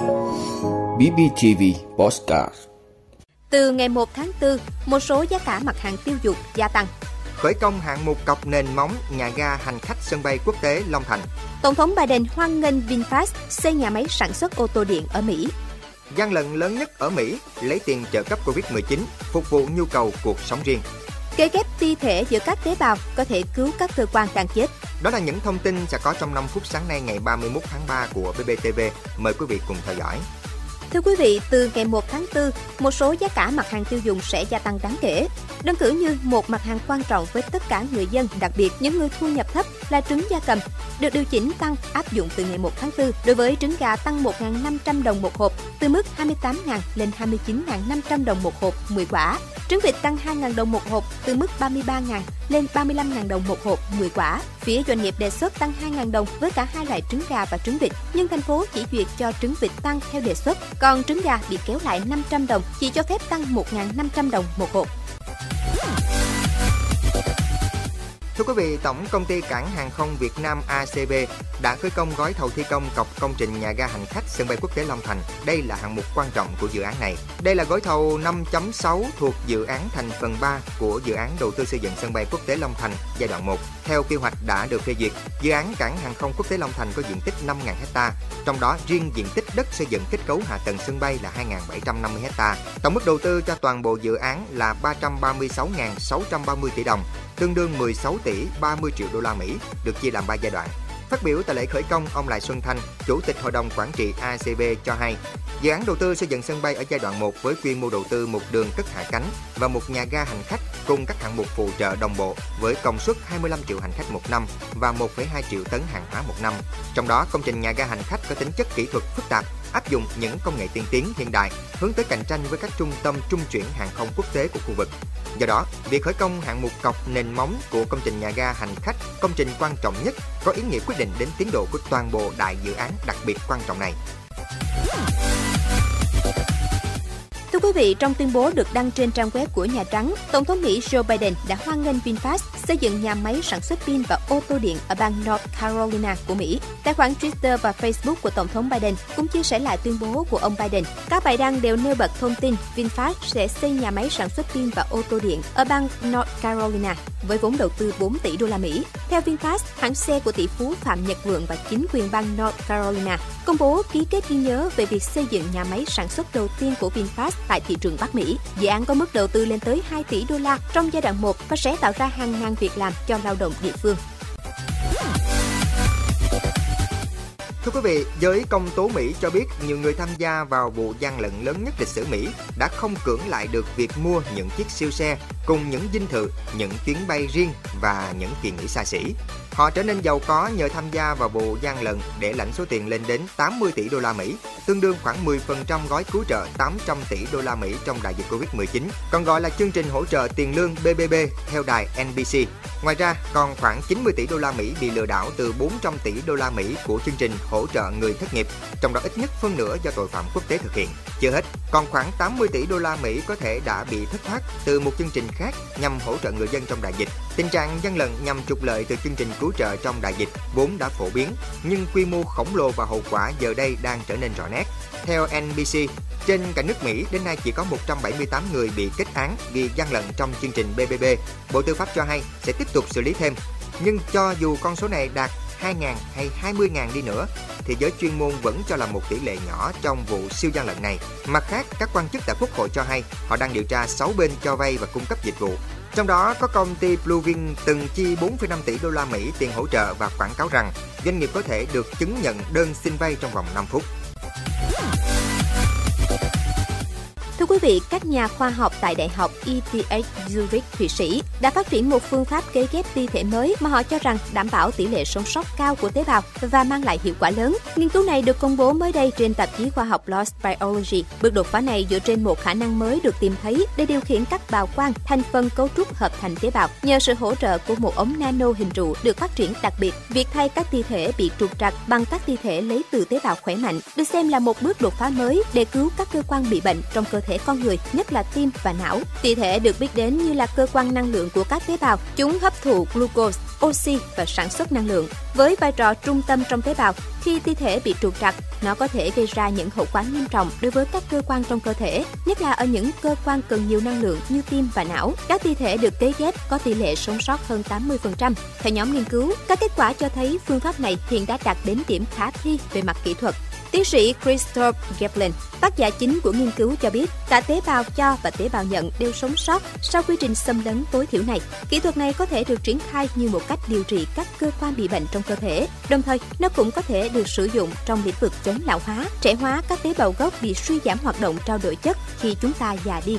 BBTV Postcard Từ ngày 1 tháng 4, một số giá cả mặt hàng tiêu dùng gia tăng. Khởi công hạng mục cọc nền móng nhà ga hành khách sân bay quốc tế Long Thành. Tổng thống Biden hoan nghênh VinFast xây nhà máy sản xuất ô tô điện ở Mỹ. Gian lận lớn nhất ở Mỹ lấy tiền trợ cấp Covid-19 phục vụ nhu cầu cuộc sống riêng. Kế ghép ti thể giữa các tế bào có thể cứu các cơ quan đang chết. Đó là những thông tin sẽ có trong 5 phút sáng nay ngày 31 tháng 3 của BBTV. Mời quý vị cùng theo dõi. Thưa quý vị, từ ngày 1 tháng 4, một số giá cả mặt hàng tiêu dùng sẽ gia tăng đáng kể. Đơn cử như một mặt hàng quan trọng với tất cả người dân, đặc biệt những người thu nhập thấp là trứng gia cầm, được điều chỉnh tăng áp dụng từ ngày 1 tháng 4. Đối với trứng gà tăng 1.500 đồng một hộp, từ mức 28.000 lên 29.500 đồng một hộp 10 quả. Trứng vịt tăng 2.000 đồng một hộp, từ mức 33.000 lên 35.000 đồng một hộp 10 quả. Phía doanh nghiệp đề xuất tăng 2.000 đồng với cả hai loại trứng gà và trứng vịt, nhưng thành phố chỉ duyệt cho trứng vịt tăng theo đề xuất, còn trứng gà bị kéo lại 500 đồng, chỉ cho phép tăng 1.500 đồng một hộp. Thưa quý vị, Tổng công ty Cảng hàng không Việt Nam ACB đã khởi công gói thầu thi công cọc công trình nhà ga hành khách sân bay quốc tế Long Thành. Đây là hạng mục quan trọng của dự án này. Đây là gói thầu 5.6 thuộc dự án thành phần 3 của dự án đầu tư xây dựng sân bay quốc tế Long Thành giai đoạn 1. Theo kế hoạch đã được phê duyệt, dự án Cảng hàng không quốc tế Long Thành có diện tích 5.000 ha, trong đó riêng diện tích đất xây dựng kết cấu hạ tầng sân bay là 2.750 ha. Tổng mức đầu tư cho toàn bộ dự án là 336.630 tỷ đồng, tương đương 16 tỷ 30 triệu đô la Mỹ, được chia làm 3 giai đoạn. Phát biểu tại lễ khởi công, ông Lại Xuân Thanh, Chủ tịch Hội đồng Quản trị ACB cho hay, dự án đầu tư xây dựng sân bay ở giai đoạn 1 với quy mô đầu tư một đường cất hạ cánh và một nhà ga hành khách cùng các hạng mục phụ trợ đồng bộ với công suất 25 triệu hành khách một năm và 1,2 triệu tấn hàng hóa một năm. Trong đó, công trình nhà ga hành khách có tính chất kỹ thuật phức tạp, áp dụng những công nghệ tiên tiến hiện đại, hướng tới cạnh tranh với các trung tâm trung chuyển hàng không quốc tế của khu vực. Do đó, việc khởi công hạng mục cọc nền móng của công trình nhà ga hành khách, công trình quan trọng nhất, có ý nghĩa quyết định đến tiến độ của toàn bộ đại dự án đặc biệt quan trọng này. Thưa quý vị, trong tuyên bố được đăng trên trang web của Nhà Trắng, Tổng thống Mỹ Joe Biden đã hoan nghênh VinFast xây dựng nhà máy sản xuất pin và ô tô điện ở bang North Carolina của Mỹ. Tài khoản Twitter và Facebook của Tổng thống Biden cũng chia sẻ lại tuyên bố của ông Biden. Các bài đăng đều nêu bật thông tin VinFast sẽ xây nhà máy sản xuất pin và ô tô điện ở bang North Carolina với vốn đầu tư 4 tỷ đô la Mỹ. Theo VinFast, hãng xe của tỷ phú Phạm Nhật Vượng và chính quyền bang North Carolina công bố ký kết ghi nhớ về việc xây dựng nhà máy sản xuất đầu tiên của VinFast tại thị trường Bắc Mỹ. Dự án có mức đầu tư lên tới 2 tỷ đô la trong giai đoạn 1 và sẽ tạo ra hàng ngàn việc làm cho lao động địa phương. Thưa quý vị, giới công tố Mỹ cho biết nhiều người tham gia vào vụ gian lận lớn nhất lịch sử Mỹ đã không cưỡng lại được việc mua những chiếc siêu xe cùng những dinh thự, những chuyến bay riêng và những kỳ nghỉ xa xỉ. Họ trở nên giàu có nhờ tham gia vào vụ gian lận để lãnh số tiền lên đến 80 tỷ đô la Mỹ, tương đương khoảng 10% gói cứu trợ 800 tỷ đô la Mỹ trong đại dịch Covid-19, còn gọi là chương trình hỗ trợ tiền lương BBB theo đài NBC. Ngoài ra, còn khoảng 90 tỷ đô la Mỹ bị lừa đảo từ 400 tỷ đô la Mỹ của chương trình hỗ trợ người thất nghiệp, trong đó ít nhất phân nửa do tội phạm quốc tế thực hiện. Chưa hết, còn khoảng 80 tỷ đô la Mỹ có thể đã bị thất thoát từ một chương trình khác nhằm hỗ trợ người dân trong đại dịch. Tình trạng gian lận nhằm trục lợi từ chương trình cứu trợ trong đại dịch vốn đã phổ biến, nhưng quy mô khổng lồ và hậu quả giờ đây đang trở nên rõ nét. Theo NBC, trên cả nước Mỹ đến nay chỉ có 178 người bị kết án vì gian lận trong chương trình BBB. Bộ Tư pháp cho hay sẽ tiếp tục xử lý thêm. Nhưng cho dù con số này đạt 2.000 hay 20.000 đi nữa, thì giới chuyên môn vẫn cho là một tỷ lệ nhỏ trong vụ siêu gian lận này. Mặt khác, các quan chức tại Quốc hội cho hay họ đang điều tra 6 bên cho vay và cung cấp dịch vụ. Trong đó có công ty Bluevin từng chi 4,5 tỷ đô la Mỹ tiền hỗ trợ và quảng cáo rằng doanh nghiệp có thể được chứng nhận đơn xin vay trong vòng 5 phút. Thưa quý vị, các nhà khoa học tại Đại học ETH Zurich, Thụy Sĩ đã phát triển một phương pháp cấy ghép ti thể mới mà họ cho rằng đảm bảo tỷ lệ sống sót cao của tế bào và mang lại hiệu quả lớn. Nghiên cứu này được công bố mới đây trên tạp chí khoa học Lost Biology. Bước đột phá này dựa trên một khả năng mới được tìm thấy để điều khiển các bào quang thành phần cấu trúc hợp thành tế bào nhờ sự hỗ trợ của một ống nano hình trụ được phát triển đặc biệt. Việc thay các ti thể bị trục trặc bằng các ti thể lấy từ tế bào khỏe mạnh được xem là một bước đột phá mới để cứu các cơ quan bị bệnh trong cơ thể thể con người, nhất là tim và não. Tỳ thể được biết đến như là cơ quan năng lượng của các tế bào. Chúng hấp thụ glucose, oxy và sản xuất năng lượng. Với vai trò trung tâm trong tế bào, khi thi thể bị trục trặc, nó có thể gây ra những hậu quả nghiêm trọng đối với các cơ quan trong cơ thể, nhất là ở những cơ quan cần nhiều năng lượng như tim và não. Các thi thể được cấy ghép có tỷ lệ sống sót hơn 80%. Theo nhóm nghiên cứu, các kết quả cho thấy phương pháp này hiện đã đạt đến điểm khả thi về mặt kỹ thuật. Tiến sĩ Christoph Geplin, tác giả chính của nghiên cứu cho biết cả tế bào cho và tế bào nhận đều sống sót sau quy trình xâm lấn tối thiểu này. Kỹ thuật này có thể được triển khai như một cách điều trị các cơ quan bị bệnh trong cơ thể. Đồng thời, nó cũng có thể được sử dụng trong lĩnh vực chống lão hóa, trẻ hóa các tế bào gốc bị suy giảm hoạt động trao đổi chất khi chúng ta già đi.